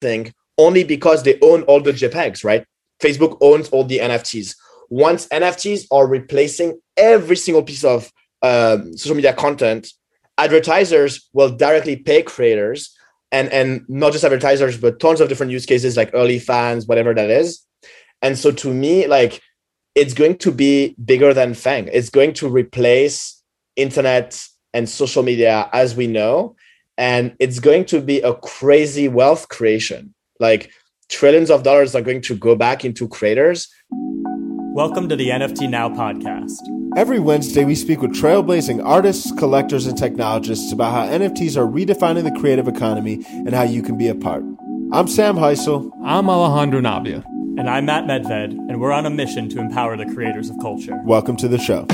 thing only because they own all the JPEGs, right? Facebook owns all the NFTs. Once NFTs are replacing every single piece of um, social media content, advertisers will directly pay creators and and not just advertisers, but tons of different use cases like early fans, whatever that is. And so to me, like it's going to be bigger than FAANG. It's going to replace internet and social media as we know. And it's going to be a crazy wealth creation. Like trillions of dollars are going to go back into creators. Welcome to the NFT Now podcast. Every Wednesday, we speak with trailblazing artists, collectors, and technologists about how NFTs are redefining the creative economy and how you can be a part. I'm Sam Hysell. I'm Alejandro Navia. And I'm Matt Medved, and we're on a mission to empower the creators of culture. Welcome to the show.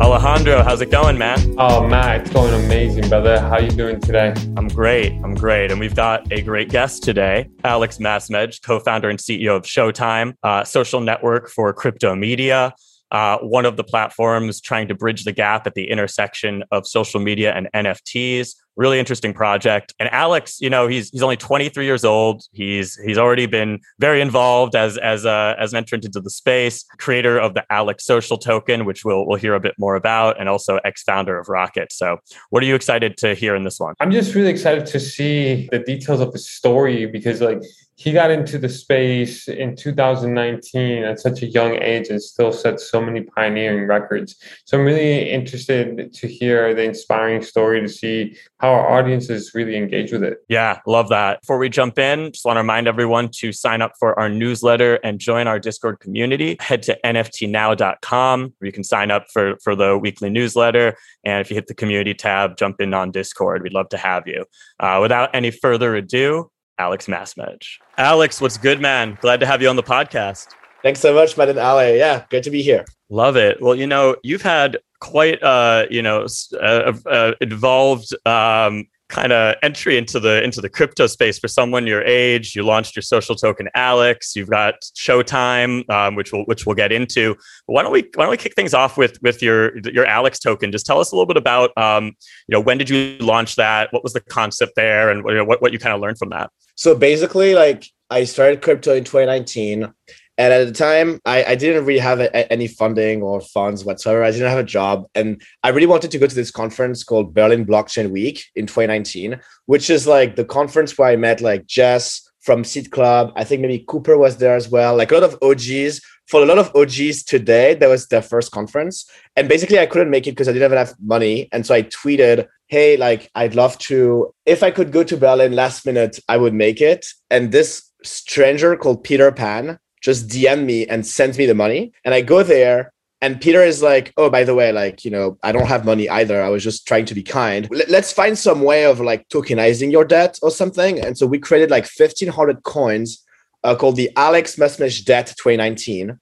Alejandro, how's it going, man? Oh, Matt, it's going amazing, brother. How you doing today? I'm great. I'm great. And we've got a great guest today, Alex Masmej, co-founder and CEO of Showtime, uh, social network for crypto media. Uh, one of the platforms trying to bridge the gap at the intersection of social media and NFTs really interesting project. And Alex, you know, he's he's only 23 years old. He's he's already been very involved as as a, as an entrant into the space, creator of the Alex Social Token, which we'll we'll hear a bit more about, and also ex-founder of Rocket. So, what are you excited to hear in this one? I'm just really excited to see the details of the story because, like, he got into the space in 2019 at such a young age and still set so many pioneering records. So I'm really interested to hear the inspiring story to see how our audiences really engage with it. Yeah, love that. Before we jump in, just want to remind everyone to sign up for our newsletter and join our Discord community. Head to nftnow.com where you can sign up for, for the weekly newsletter. And if you hit the community tab, jump in on Discord. We'd love to have you. Uh, without any further ado, Alex Masmej. Alex, what's good, man? Glad to have you on the podcast. Thanks so much, Matt and Ale. Yeah, good to be here. Love it. Well, you know, you've had quite, uh, you know, uh, uh, involved um, kind of entry into the into the crypto space for someone your age. You launched your social token, Alex. You've got Showtime, um, which we'll which we'll get into. But why don't we why don't we kick things off with with your your Alex token? Just tell us a little bit about um, you know when did you launch that? What was the concept there, and what what you kind of learned from that? So basically, like I started crypto in 2019. And at the time, I, I didn't really have a, any funding or funds whatsoever. I didn't have a job. And I really wanted to go to this conference called Berlin Blockchain Week in 2019, which is like the conference where I met like Jess from Seed Club. I think maybe Cooper was there as well. Like a lot of OGs. For a lot of OGs today, that was their first conference. And basically, I couldn't make it because I didn't have enough money. And so I tweeted, hey, like, I'd love to, if I could go to Berlin last minute, I would make it. And this stranger called Peter Pan just DM me and sends me the money. And I go there and Peter is like, oh, by the way, like, you know, I don't have money either. I was just trying to be kind. Let's find some way of like tokenizing your debt or something. And so we created like 1500 coins uh, called the Alex Masmej Debt 2019,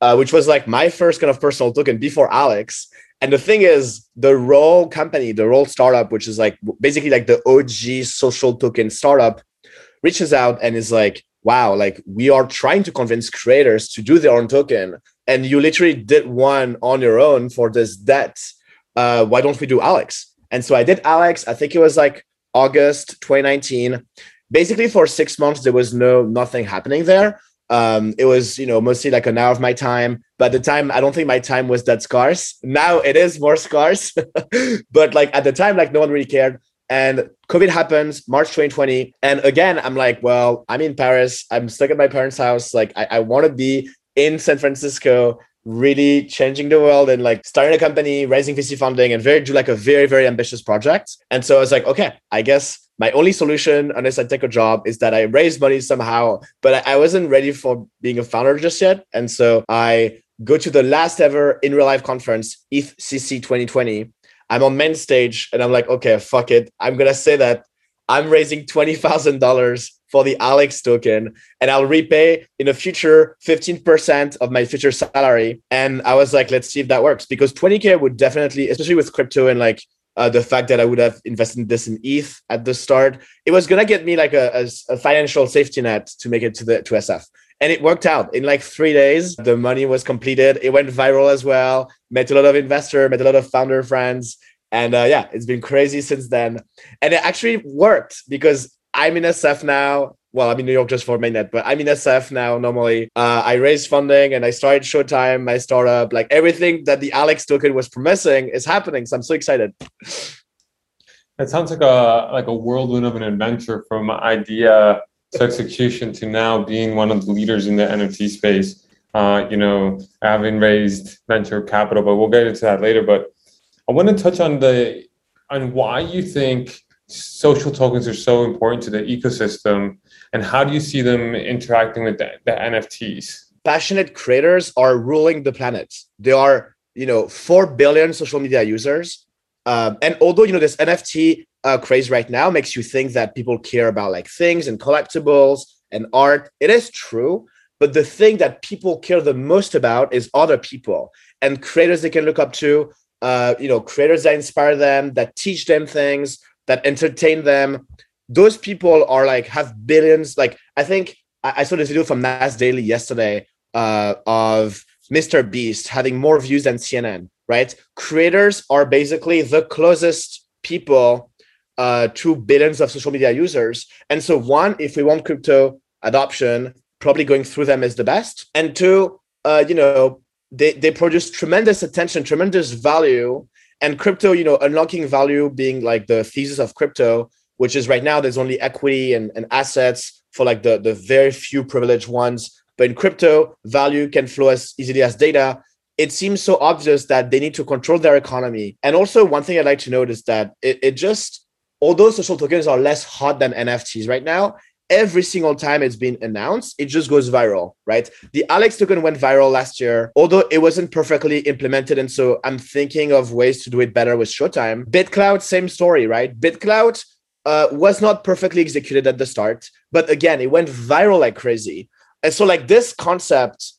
uh, which was like my first kind of personal token before Alex. And the thing is, the Roll company, the Roll startup, which is like basically like the OG social token startup, reaches out and is like, wow, like we are trying to convince creators to do their own token. And you literally did one on your own for this debt. Uh, why don't we do Alex? And so I did Alex. I think it was like August 2019. Basically, for six months, there was no nothing happening there. Um, it was, you know, mostly like an hour of my time. But at the time, I don't think my time was that scarce. Now it is more scarce. but like at the time, like no one really cared. And COVID happens March 2020. And again, I'm like, well, I'm in Paris. I'm stuck at my parents' house. Like, I, I want to be in San Francisco, really changing the world and like starting a company, raising VC funding, and very do like a very, very ambitious project. And so I was like, okay, I guess my only solution, unless I take a job, is that I raise money somehow. But I, I wasn't ready for being a founder just yet. And so I go to the last ever in real life conference, ETHCC 2020 I'm on main stage and I'm like, okay, fuck it. I'm gonna say that I'm raising twenty thousand dollars for the Alex token, and I'll repay in the future 15% of my future salary. And I was like, let's see if that works because 20k would definitely, especially with crypto and like uh, the fact that I would have invested this in ETH at the start, it was gonna get me like a, a, a financial safety net to make it to the to SF and it worked out in like three days the money was completed it went viral as well met a lot of investor met a lot of founder friends And uh, yeah, it's been crazy since then. And it actually worked because I'm in SF now. Well, I'm in New York just for mainnet, but I'm in SF now normally. Uh, I raised funding and I started Showtime, my startup. Like everything that the Alex token was promising is happening. So I'm so excited. It sounds like a like a whirlwind of an adventure from idea to execution to now being one of the leaders in the NFT space. Uh, you know, having raised venture capital, but we'll get into that later. But I want to touch on the on why you think social tokens are so important to the ecosystem and how do you see them interacting with the, the nfts passionate creators are ruling the planet there are you know 4 billion social media users um, and although you know this nft uh, craze right now makes you think that people care about like things and collectibles and art. It is true but the thing that people care the most about is other people and creators they can look up to uh, you know creators that inspire them that teach them things that entertain them. Those people are like have billions. Like i think i, I saw this video from nas daily yesterday uh, of mr beast having more views than cnn right? Creators are basically the closest people uh, to billions of social media users. And so one if we want crypto adoption probably going through them is the best. And two uh, you know they, they produce tremendous attention tremendous value. And crypto you know unlocking value being like the thesis of crypto which is right now there's only equity and, and assets for like the, the very few privileged ones. But in crypto value can flow as easily as data. It seems so obvious that they need to control their economy. And also one thing i'd like to note is that it, it just although social tokens are less hot than nfts right now every single time it's been announced, it just goes viral, right? The Alex token went viral last year, although it wasn't perfectly implemented. And so I'm thinking of ways to do it better with Showtime. BitClout, same story, right? BitClout uh, was not perfectly executed at the start, but again, it went viral like crazy. And so, like, this concept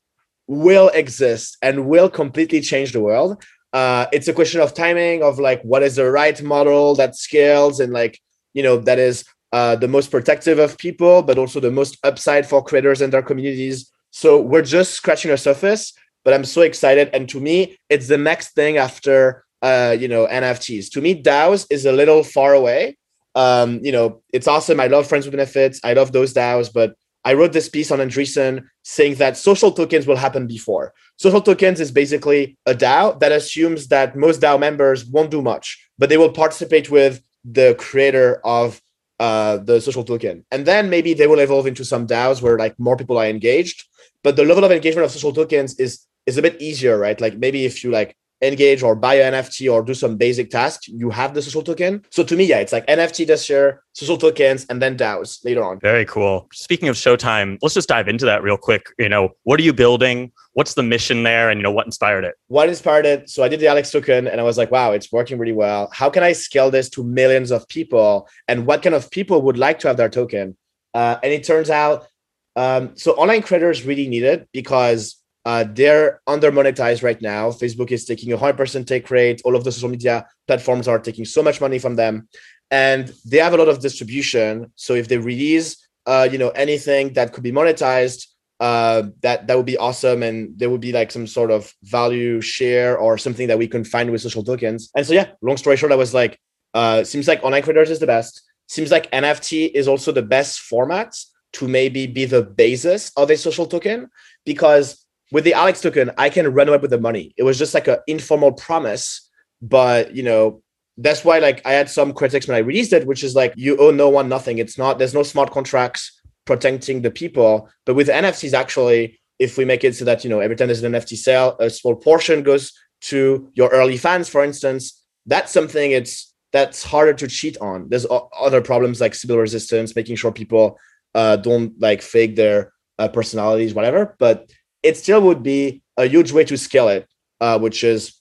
will exist and will completely change the world. Uh, it's a question of timing, of like, what is the right model that scales and like, you know, that is uh, the most protective of people, but also the most upside for creators and their communities. So we're just scratching the surface, but I'm so excited. And to me, it's the next thing after uh, you know NFTs. To me, DAOs is a little far away. Um, you know, it's awesome. I love friends with benefits. I love those DAOs, but I wrote this piece on Andreessen saying that social tokens will happen before. Social tokens is basically a DAO that assumes that most DAO members won't do much, but they will participate with the creator of uh, the social token. And then maybe they will evolve into some DAOs where like more people are engaged. But the level of engagement of social tokens is is a bit easier, right? Like maybe if you like engage or buy an NFT or do some basic tasks, you have the social token. So to me, yeah, it's like NFT this year, social tokens, and then DAOs later on. Very cool. Speaking of Showtime, let's just dive into that real quick. You know, what are you building? What's the mission there? And you know, what inspired it? What inspired it? So I did the Alex token and I was like, wow, it's working really well. How can I scale this to millions of people? And what kind of people would like to have their token? Uh, and it turns out, um, so online creators really need it because uh, they're under monetized right now. Facebook is taking a 100% take rate. All of the social media platforms are taking so much money from them. And they have a lot of distribution. So if they release, uh, you know, anything that could be monetized, uh, that that would be awesome, and there would be like some sort of value share or something that we can find with social tokens. And so yeah, long story short, I was like, uh, seems like online creators is the best. Seems like NFT is also the best format to maybe be the basis of a social token because with the Alex token, I can run away with the money. It was just like an informal promise, but you know, that's why like I had some critics when I released it, which is like you owe no one nothing. It's not there's no smart contracts protecting the people. But with NFTs, actually, if we make it so that you know every time there's an NFT sale, a small portion goes to your early fans, for instance, that's something it's that's harder to cheat on. There's other problems like Sybil resistance, making sure people uh, don't like fake their uh, personalities, whatever. But it still would be a huge way to scale it, uh, which is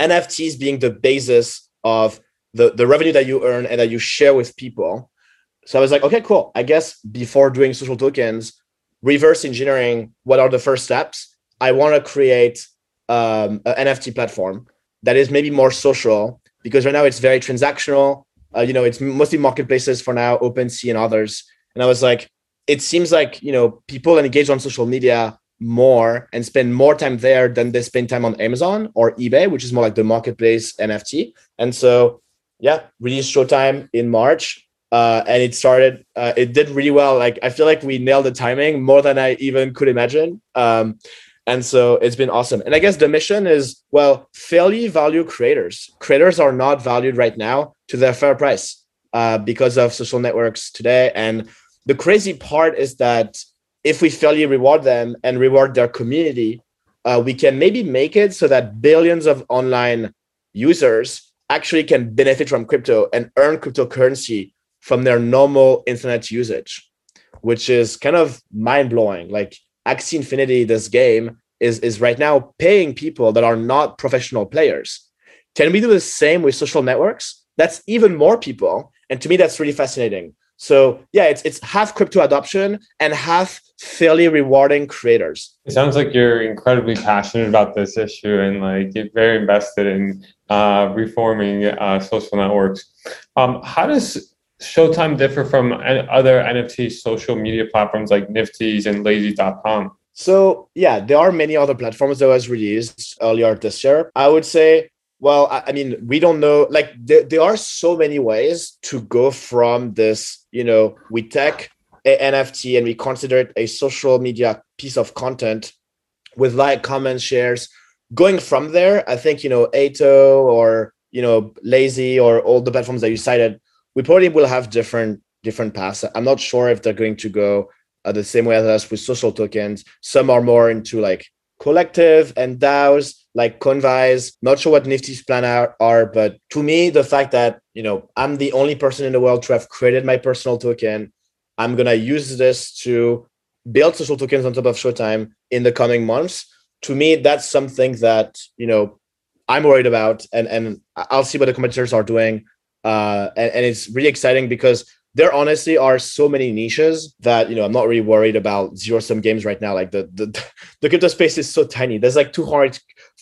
NFTs being the basis of the, the revenue that you earn and that you share with people. So I was like, okay, cool. I guess before doing social tokens, reverse engineering, what are the first steps? I want to create um, an NFT platform that is maybe more social because right now it's very transactional. Uh, you know, it's mostly marketplaces for now, OpenSea and others. And I was like, it seems like you know people engage on social media more and spend more time there than they spend time on Amazon or eBay, which is more like the marketplace NFT. And so, yeah, released Showtime in March. Uh, and it started, uh, it did really well. Like, I feel like we nailed the timing more than I even could imagine. Um, and so it's been awesome. And I guess the mission is well, fairly value creators. Creators are not valued right now to their fair price uh, because of social networks today. And the crazy part is that if we fairly reward them and reward their community, uh, we can maybe make it so that billions of online users actually can benefit from crypto and earn cryptocurrency from their normal internet usage, which is kind of mind blowing. Like Axie Infinity, this game, is, is right now paying people that are not professional players. Can we do the same with social networks? That's even more people. And to me, that's really fascinating. So yeah, it's it's half crypto adoption and half fairly rewarding creators. It sounds like you're incredibly passionate about this issue and like you're very invested in uh, reforming uh, social networks. Um, how does Showtime differ from other NFT social media platforms like Nifty's and Lazy.com? So yeah, there are many other platforms that was released earlier this year. I would say well, I, I, mean, we don't know. Like, there, there are so many ways to go from this. You know, we take a NFT and we consider it a social media piece of content with like, comments, shares. Going from there, I think you know, Ato or you know, Lazy or all the platforms that you cited, we probably will have different different paths. I'm not sure if they're going to go uh, the same way as us with social tokens. Some are more into like collective and DAOs like Convise. Not sure what Nifty's plan are, are, but to me, the fact that you know I'm the only person in the world to have created my personal token, I'm gonna use this to build social tokens on top of Showtime in the coming months. To me, that's something that you know I'm worried about, and and I'll see what the competitors are doing. Uh, and, and it's really exciting because there honestly are so many niches that you know I'm not really worried about zero sum games right now. Like the the the crypto space is so tiny. There's like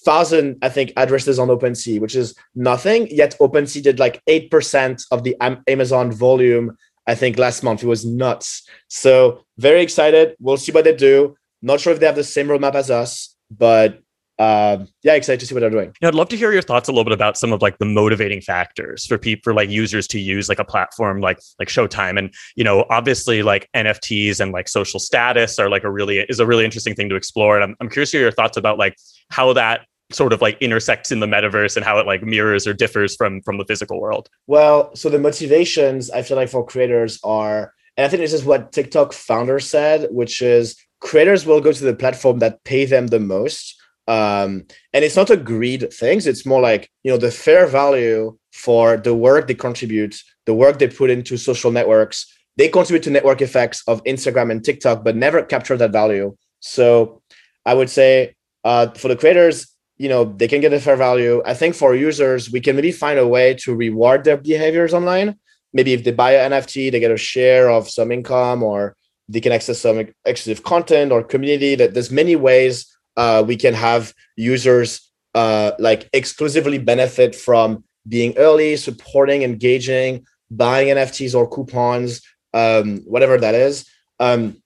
200,000 I think addresses on OpenSea, which is nothing. Yet OpenSea did like eight percent of the Amazon volume. I think last month it was nuts. So very excited. We'll see what they do. Not sure if they have the same roadmap as us, but uh, yeah, excited to see what they're doing. I'd love to hear your thoughts a little bit about some of like the motivating factors for people, for like users to use like a platform like like Showtime, and you know, obviously like NFTs and like social status are like a really is a really interesting thing to explore. And I'm I'm curious to hear your thoughts about like how that sort of like intersects in the metaverse and how it like mirrors or differs from from the physical world. Well, so the motivations I feel like for creators are, and I think this is what TikTok founder said, which is creators will go to the platform that pay them the most um, and it's not a greed things it's more like you know the fair value for the work they contribute the work they put into social networks they contribute to network effects of instagram and tiktok but never capture that value so i would say uh, for the creators you know they can get a fair value. I think for users we can maybe find a way to reward their behaviors online. Maybe if they buy an nft they get a share of some income or they can access some exclusive content or community. That there's many ways uh, we can have users uh, like exclusively benefit from being early, supporting, engaging, buying NFTs or coupons, um, whatever that is. Um,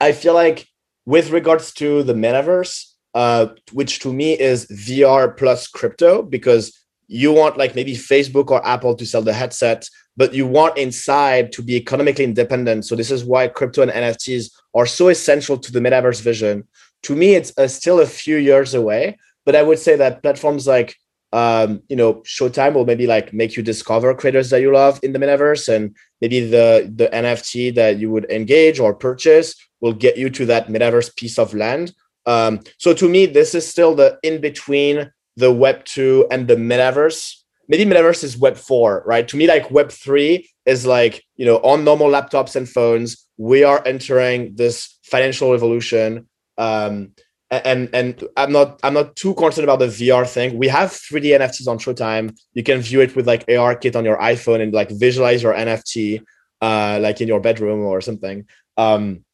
I feel like with regards to the metaverse, uh, which to me is VR plus crypto, because you want like maybe Facebook or Apple to sell the headset, but you want inside to be economically independent. So this is why crypto and NFTs are so essential to the metaverse vision to me, it's uh, still a few years away. But I would say that platforms like um, you know, Showtime will maybe like make you discover creators that you love in the metaverse, and maybe the the NFT that you would engage or purchase will get you to that metaverse piece of land. Um, so to me, this is still the in between the Web two and the metaverse. Maybe metaverse is Web four, right? To me, like Web three is like you know on normal laptops and phones. We are entering this financial revolution um, and and I'm not I'm not too concerned about the VR thing. We have 3D NFTs on Showtime. You can view it with like ARKit on your iPhone and like visualize your NFT uh, like in your bedroom or something. Um,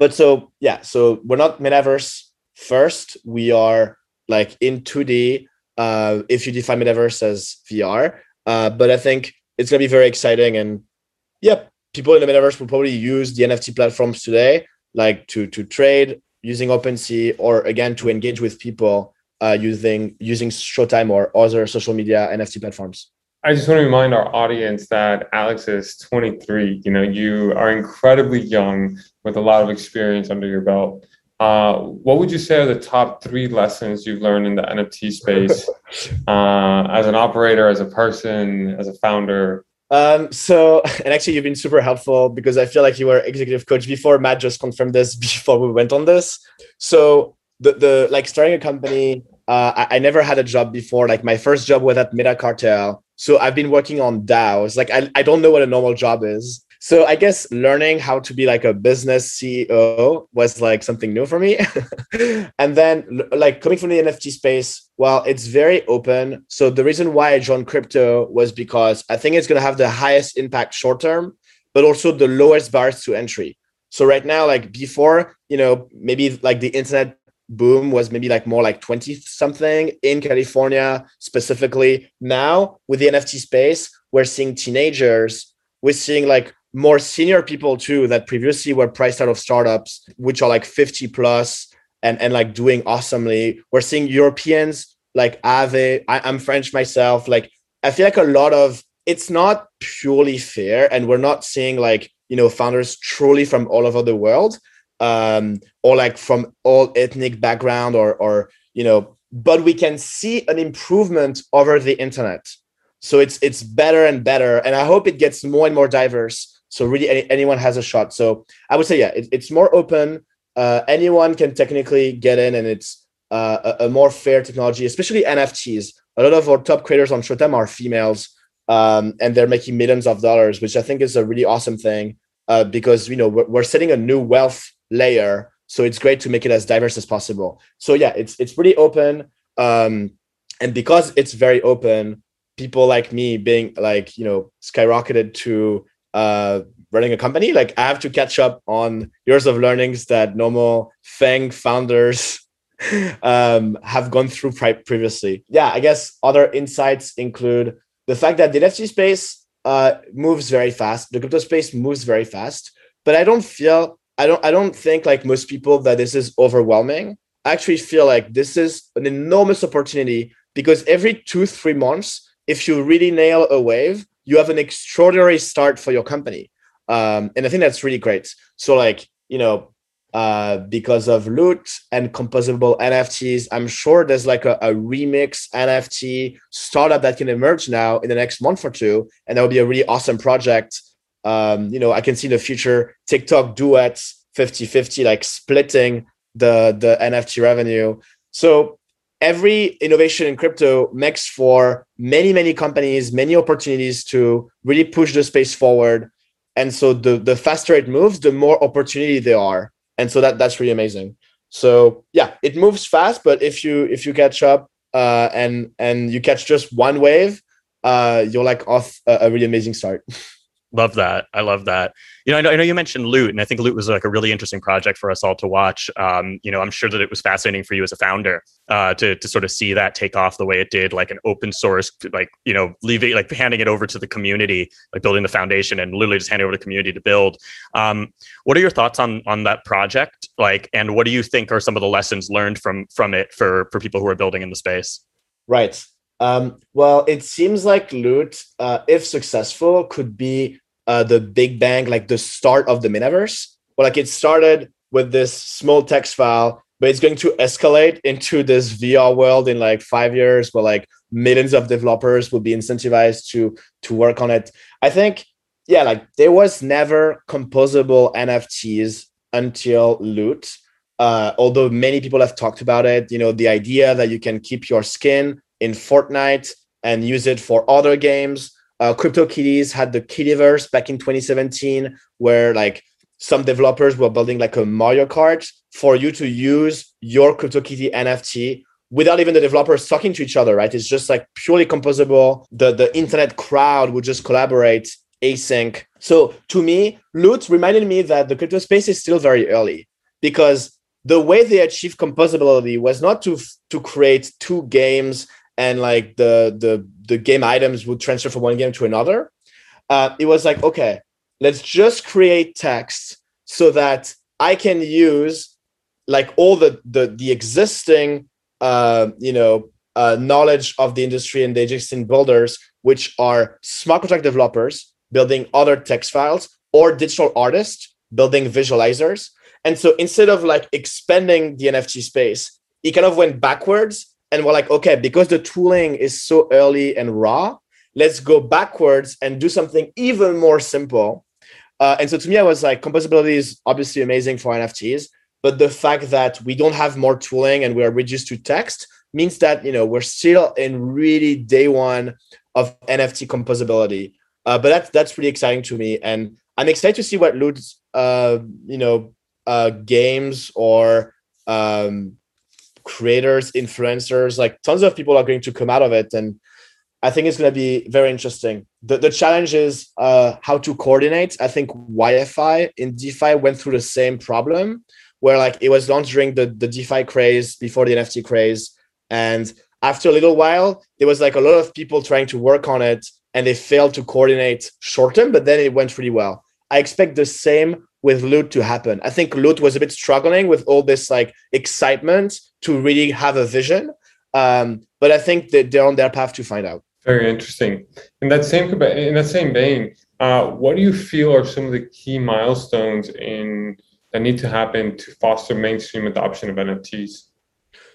but so yeah, so we're not metaverse first. We are like in 2D. Uh, if you define metaverse as VR, uh, but I think it's gonna be very exciting and yeah, people in the metaverse will probably use the NFT platforms today, like to to trade using OpenSea or again to engage with people uh, using using Showtime or other social media NFT platforms. I just want to remind our audience that Alex is 23. You know, you are incredibly young with a lot of experience under your belt. Uh, what would you say are the top three lessons you've learned in the NFT space uh, as an operator, as a person, as a founder? Um, so, and actually, you've been super helpful because I feel like you were executive coach before. Matt just confirmed this before we went on this. So, the the like starting a company, uh, I, I never had a job before. Like my first job was at Metacartel. So I've been working on DAOs. Like I, I don't know what a normal job is. So I guess learning how to be like a business CEO was like something new for me. and then like coming from the NFT space, well, it's very open. So the reason why I joined crypto was because I think it's going to have the highest impact short term, but also the lowest bars to entry. So right now, like before, you know, maybe like the internet boom was maybe like more like 20 something in California specifically. Now with the NFT space, we're seeing teenagers, we're seeing like more senior people too that previously were priced out of startups, which are like 50 plus and, and like doing awesomely. We're seeing Europeans like Aave. I, I'm French myself. Like I feel like a lot of it's not purely fair, and we're not seeing like you know founders truly from all over the world, um, or like from all ethnic background, or or you know. But we can see an improvement over the internet, so it's it's better and better, and I hope it gets more and more diverse so really, any, anyone has a shot. So I would say, yeah, it, it's more open. Uh, anyone can technically get in, and it's uh, a, a, more fair technology, especially NFTs. A lot of our top creators on Showtime are females, um, and they're making millions of dollars, which I think is a really awesome thing uh, because you know we're, we're setting a new wealth layer. So it's great to make it as diverse as possible. So yeah, it's it's pretty open, um, and because it's very open, people like me being like you know skyrocketed to uh, running a company, like I have to catch up on years of learnings that normal FAANG founders um, have gone through previously. Yeah, I guess other insights include the fact that the NFT space uh, moves very fast. The crypto space moves very fast, but I don't feel I don't I don't think like most people that this is overwhelming. I actually feel like this is an enormous opportunity because every two three months, if you really nail a wave, you have an extraordinary start for your company. Um, and I think that's really great. So, like, you know, uh, because of loot and composable NFTs, I'm sure there's like a, a, remix NFT startup that can emerge now in the next month or two. And that would be a really awesome project. Um, you know, I can see the future TikTok duets 50 50, like splitting the, the NFT revenue. So every innovation in crypto makes for many many companies many opportunities to really push the space forward. And so the the faster it moves the more opportunity there are. And so that that's really amazing. So yeah it moves fast but if you if you catch up uh, and and you catch just one wave uh, you're like off a, a really amazing start Love that. I love that. You know, I know, I know you mentioned Loot, and I think Loot was like a really interesting project for us all to watch. Um, you know, I'm sure that it was fascinating for you as a founder uh, to to sort of see that take off the way it did, like an open source, like you know, leaving like handing it over to the community, like building the foundation, and literally just handing over to the community to build. Um, what are your thoughts on on that project? Like, and what do you think are some of the lessons learned from from it for for people who are building in the space? Right. Um, well, it seems like Loot, uh, if successful, could be uh, the big bang, like the start of the metaverse. Well, like it started with this small text file, but it's going to escalate into this VR world in like five years, where like millions of developers will be incentivized to to work on it. I think, yeah, like there was never composable NFTs until Loot. Uh, although many people have talked about it, you know, the idea that you can keep your skin in Fortnite and use it for other games. Uh, CryptoKitties had the Kittyverse back in 2017, where like some developers were building like a Mario Kart for you to use your CryptoKitty NFT without even the developers talking to each other, right? It's just like purely composable. The the internet crowd would just collaborate async. So to me, Loot reminded me that the crypto space is still very early because the way they achieved composability was not to to create two games and like the the the game items would transfer from one game to another. Uh, it was like, okay, let's just create text so that I can use like all the the the existing uh, you know uh, knowledge of the industry and the existing builders, which are smart contract developers building other text files or digital artists building visualizers. And so instead of like expanding the NFT space, it kind of went backwards and we're like, okay, because the tooling is so early and raw, let's go backwards and do something even more simple. Uh, and so to me, I was like, composability is obviously amazing for NFTs, but the fact that we don't have more tooling and we are reduced to text means that you know we're still in really day one of NFT composability. Uh, but that's that's pretty exciting to me, and I'm excited to see what Loot's uh, you know uh, games or um, creators, influencers, like tons of people are going to come out of it, and I think it's going to be very interesting. The, the challenge is uh, how to coordinate. I think YFI in DeFi went through the same problem where like it was launched during the, the DeFi craze before the NFT craze. And after a little while, there was like a lot of people trying to work on it and they failed to coordinate short term, but then it went really well. I expect the same with Loot to happen. I think Loot was a bit struggling with all this like excitement to really have a vision. Um, but I think that they're on their path to find out. Very interesting. In that same in that same vein, uh, what do you feel are some of the key milestones in that need to happen to foster mainstream adoption of NFTs?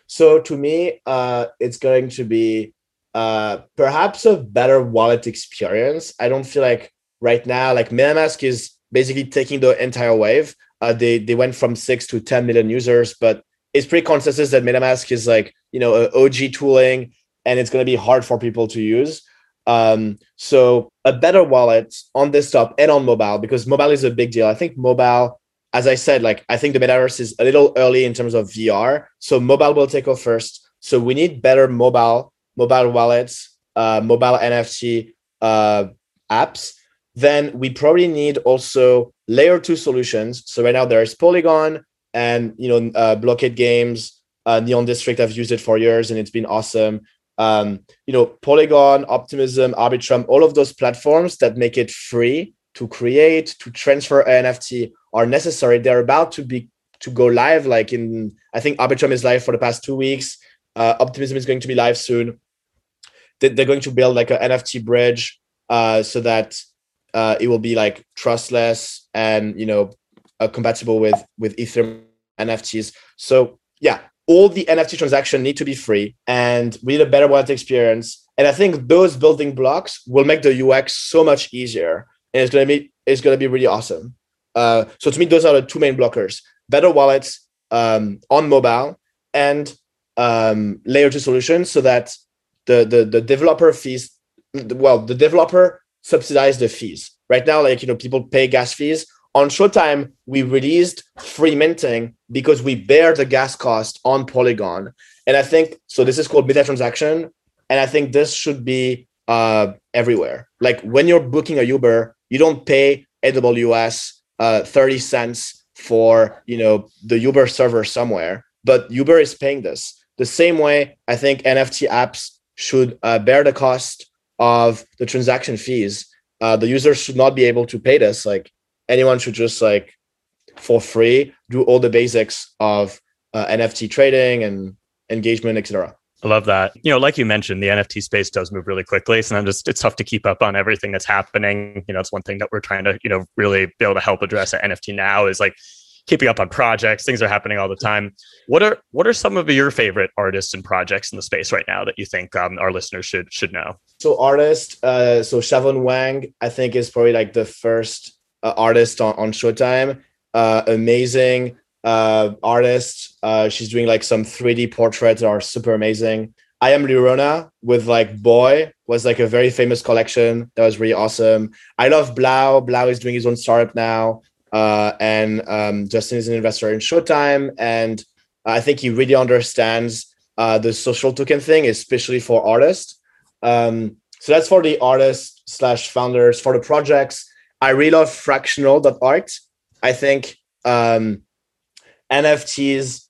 So to me, uh, it's going to be uh, perhaps a better wallet experience. I don't feel like right now, like MetaMask is basically taking the entire wave. Uh, they they went from six to 10 million users, but it's pretty consensus that MetaMask is like you know OG tooling, and it's going to be hard for people to use. Um, so a better wallet on desktop and on mobile because mobile is a big deal. I think mobile as I said, like I think the metaverse is a little early in terms of VR, so mobile will take off first. So we need better mobile mobile wallets, uh, mobile NFT uh, apps. Then we probably need also layer two solutions. So right now there is Polygon and you know uh, Blockade Games, uh, Neon District. I've used it for years and it's been awesome. Um, you know Polygon, Optimism, Arbitrum, all of those platforms that make it free to create, to transfer NFT are necessary. They're about to be to go live. Like in, I think Arbitrum is live for the past two weeks. Uh, Optimism is going to be live soon. They're going to build like an NFT bridge uh, so that uh, it will be like trustless and you know uh, compatible with with Ethereum NFTs. So yeah, all the NFT transactions need to be free and we need a better wallet experience. And I think those building blocks will make the UX so much easier and it's gonna be it's gonna be really awesome. Uh, so to me, those are the two main blockers: better wallets um, on mobile and um, layer two solutions, so that the the the developer fees, well, the developer subsidize the fees. Right now, like you know, people pay gas fees. On Showtime, we released free minting because we bear the gas cost on Polygon, and I think so. This is called meta transaction, and I think this should be uh, everywhere. Like when you're booking a Uber, you don't pay AWS uh, 30 cents for you know the Uber server somewhere, but Uber is paying this. The same way I think NFT apps should uh, bear the cost of the transaction fees. Uh, the users should not be able to pay this. Like anyone should just like for free do all the basics of uh, NFT trading and engagement, etc. I love that. You know, like you mentioned, the NFT space does move really quickly. So I'm just it's tough to keep up on everything that's happening. You know, it's one thing that we're trying to, you know, really be able to help address at NFT now is like keeping up on projects. Things are happening all the time. What are what are some of your favorite artists and projects in the space right now that you think um, our listeners should should know? So artist, uh, so Shavon Wang, I think is probably like the first uh, artist on, on Showtime. Uh, amazing uh, artist. Uh, she's doing like some 3D portraits that are super amazing. I am Lirona with like Boy was like a very famous collection that was really awesome. I love 3LAU. 3LAU is doing his own startup now. Uh, and um, Justin is an investor in Showtime. And I think he really understands uh, the social token thing, especially for artists. Um, so that's for the artists slash founders. For the projects, I really love fractional.art. I think um, NFTs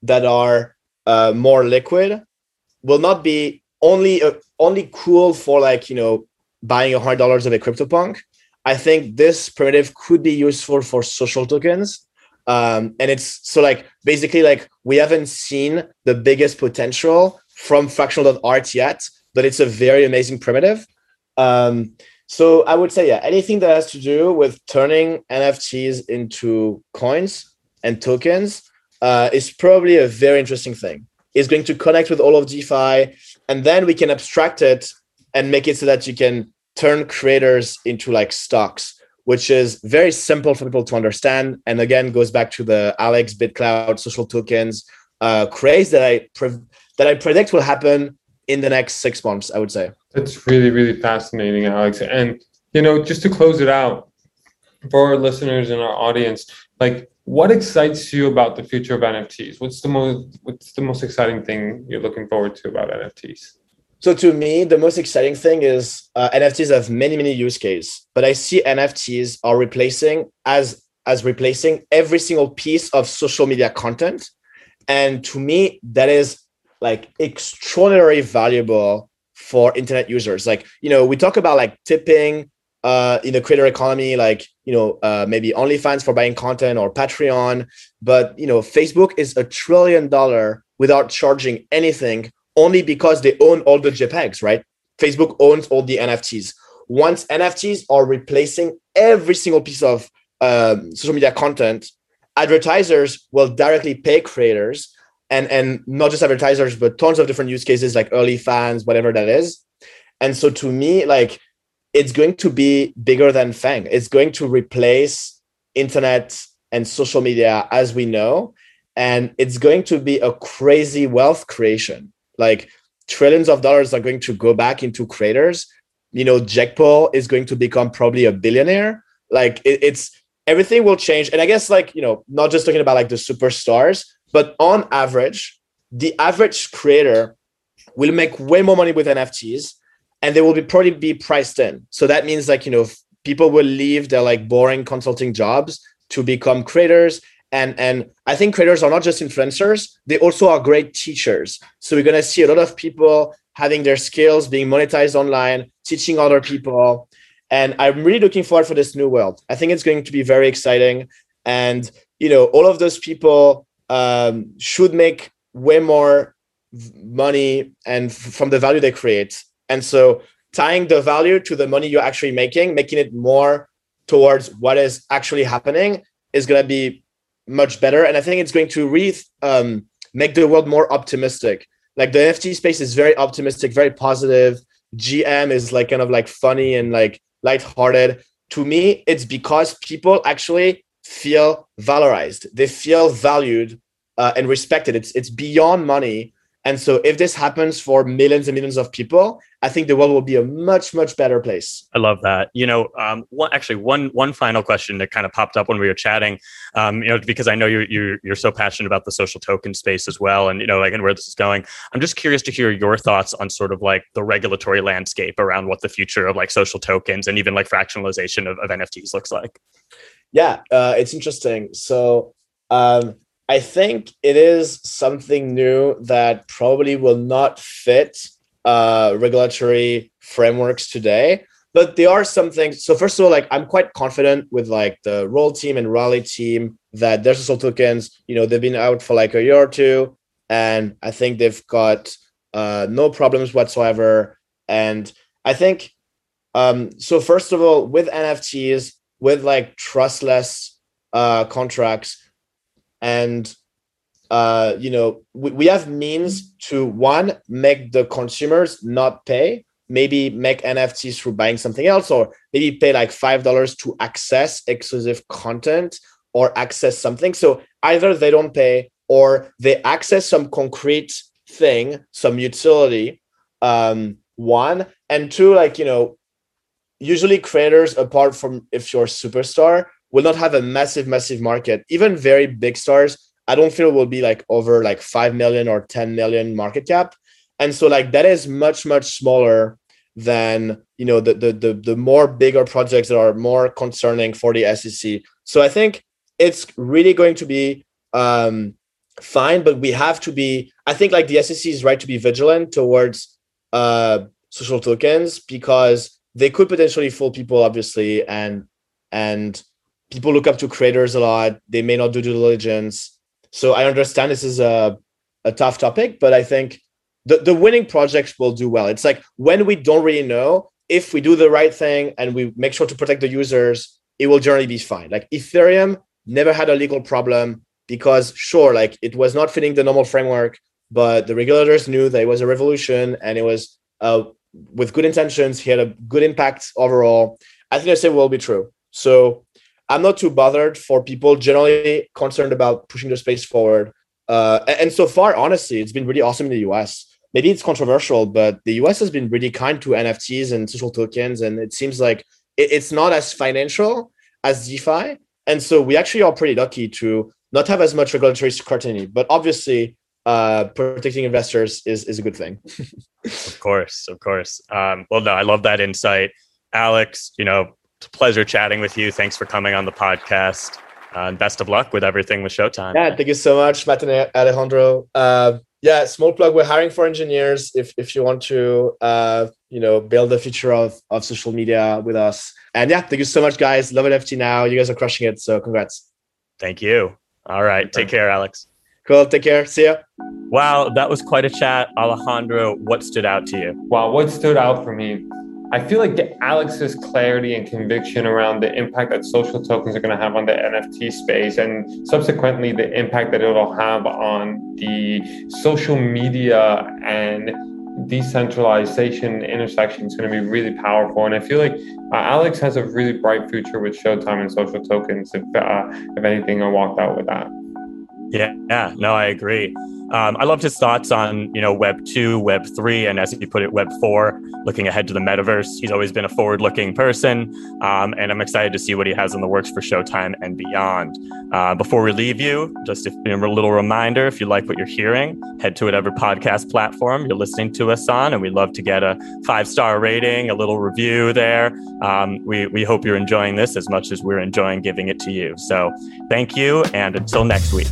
that are uh, more liquid will not be only uh, only cool for like you know buying a hundred dollars of a CryptoPunk. I think this primitive could be useful for social tokens. Um, and it's so like basically like we haven't seen the biggest potential from fractional.art yet, but it's a very amazing primitive. Um, so I would say, yeah, anything that has to do with turning NFTs into coins and tokens uh, is probably a very interesting thing. It's going to connect with all of DeFi, and then we can abstract it and make it so that you can turn creators into like stocks which is very simple for people to understand. And again, goes back to the Alex BitClout social tokens uh, craze that I pre- that I predict will happen in the next six months. I would say. That's really really fascinating, Alex. And you know, just to close it out for our listeners and our audience, like what excites you about the future of NFTs? What's the most what's the most exciting thing you're looking forward to about NFTs? So to me, the most exciting thing is uh, NFTs have many many use cases, but I see NFTs are replacing as as replacing every single piece of social media content, and to me that is like extraordinarily valuable for internet users. Like you know, we talk about like tipping uh, in the creator economy, like you know uh, maybe OnlyFans for buying content or Patreon, but you know Facebook is a trillion dollar without charging anything only because they own all the JPEGs, right? Facebook owns all the NFTs. Once NFTs are replacing every single piece of um, social media content, advertisers will directly pay creators and and not just advertisers, but tons of different use cases like early fans, whatever that is. And so to me, like it's going to be bigger than FAANG. It's going to replace internet and social media as we know. And it's going to be a crazy wealth creation like trillions of dollars are going to go back into creators you know Jake Paul is going to become probably a billionaire like it, it's everything will change and i guess like you know not just talking about like the superstars but on average the average creator will make way more money with nfts and they will be probably be priced in. So that means like you know people will leave their like boring consulting jobs to become creators. And and i think creators are not just influencers they also are great teachers. So we're going to see a lot of people having their skills being monetized online teaching other people. And i'm really looking forward for this new world. I think it's going to be very exciting. And you know all of those people um, should make way more money and from the value they create and so tying the value to the money you're actually making making it more towards what is actually happening is going to be much better. And I think it's going to really um, make the world more optimistic. Like the NFT space is very optimistic, very positive. GM is like kind of like funny and like lighthearted. To me, it's because people actually feel valorized. They feel valued uh, and respected. It's it's beyond money. And so if this happens for millions and millions of people, I think the world will be a much, much better place. I love that. You know, um, one, actually, one one final question that kind of popped up when we were chatting. Um, you know, because I know you're, you're you're so passionate about the social token space as well, and you know, like and where this is going. I'm just curious to hear your thoughts on sort of like the regulatory landscape around what the future of like social tokens and even like fractionalization of, of NFTs looks like. Yeah, uh, it's interesting. So. Um, I think it is something new that probably will not fit uh, regulatory frameworks today. But there are some things. So first of all, like I'm quite confident with like the roll team and rally team that their social tokens, you know, they've been out for like a year or two, and I think they've got uh, no problems whatsoever. And I think um, so. First of all, with NFTs, with like trustless uh, contracts, and uh, you know, we, we have means to one make the consumers not pay, maybe make NFTs through buying something else, or maybe pay like five dollars to access exclusive content or access something. So either they don't pay or they access some concrete thing, some utility. Um, one and two, like you know, usually creators, apart from if you're a superstar, will not have a massive, massive market. Even very big stars I don't feel will be like over like 5 million or 10 million market cap. And so like that is much, much smaller than you know the the the, the more bigger projects that are more concerning for the SEC. So I think it's really going to be um fine, but we have to be I think like the SEC is right to be vigilant towards uh social tokens because they could potentially fool people obviously and and people look up to creators a lot. They may not do due diligence. So I understand this is a, a tough topic, but I think the, the winning projects will do well. It's like when we don't really know, if we do the right thing and we make sure to protect the users, it will generally be fine. Like Ethereum never had a legal problem because sure, like it was not fitting the normal framework, but the regulators knew that it was a revolution and it was uh, with good intentions. He had a good impact overall. I think I say will be true. So I'm not too bothered for people generally concerned about pushing the space forward. Uh, and so far, honestly, it's been really awesome in the US. Maybe it's controversial, but the US has been really kind to NFTs and social tokens. And it seems like it's not as financial as DeFi. And so we actually are pretty lucky to not have as much regulatory scrutiny. But obviously, uh, protecting investors is, is a good thing. of course, of course. Um, well, no, I love that insight. Alex, you know, pleasure chatting with you. Thanks for coming on the podcast. Uh, and best of luck with everything with Showtime. Yeah, thank you so much, Matt and Alejandro. Uh, yeah, small plug. We're hiring for engineers. If if you want to, uh, you know, build the future of of social media with us. And yeah, thank you so much, guys. Love NFT now. You guys are crushing it. So congrats. Thank you. All right, take care, Alex. Cool. Take care. See ya. Wow, that was quite a chat, Alejandro. What stood out to you? Wow, what stood out for me? I feel like Alex's clarity and conviction around the impact that social tokens are going to have on the NFT space and subsequently the impact that it'll have on the social media and decentralization intersection is going to be really powerful. And I feel like uh, Alex has a really bright future with Showtime and social tokens. If, uh, if anything, I walked out with that. Yeah, yeah, no, I agree. Um, I loved his thoughts on you know Web two, Web three, and as he put it, Web four. Looking ahead to the metaverse, he's always been a forward-looking person, um, and I'm excited to see what he has in the works for Showtime and beyond. Uh, before we leave you, just a little reminder: if you like what you're hearing, head to whatever podcast platform you're listening to us on, and we'd love to get a five-star rating, a little review there. Um, we we hope you're enjoying this as much as we're enjoying giving it to you. So, thank you, and until next week.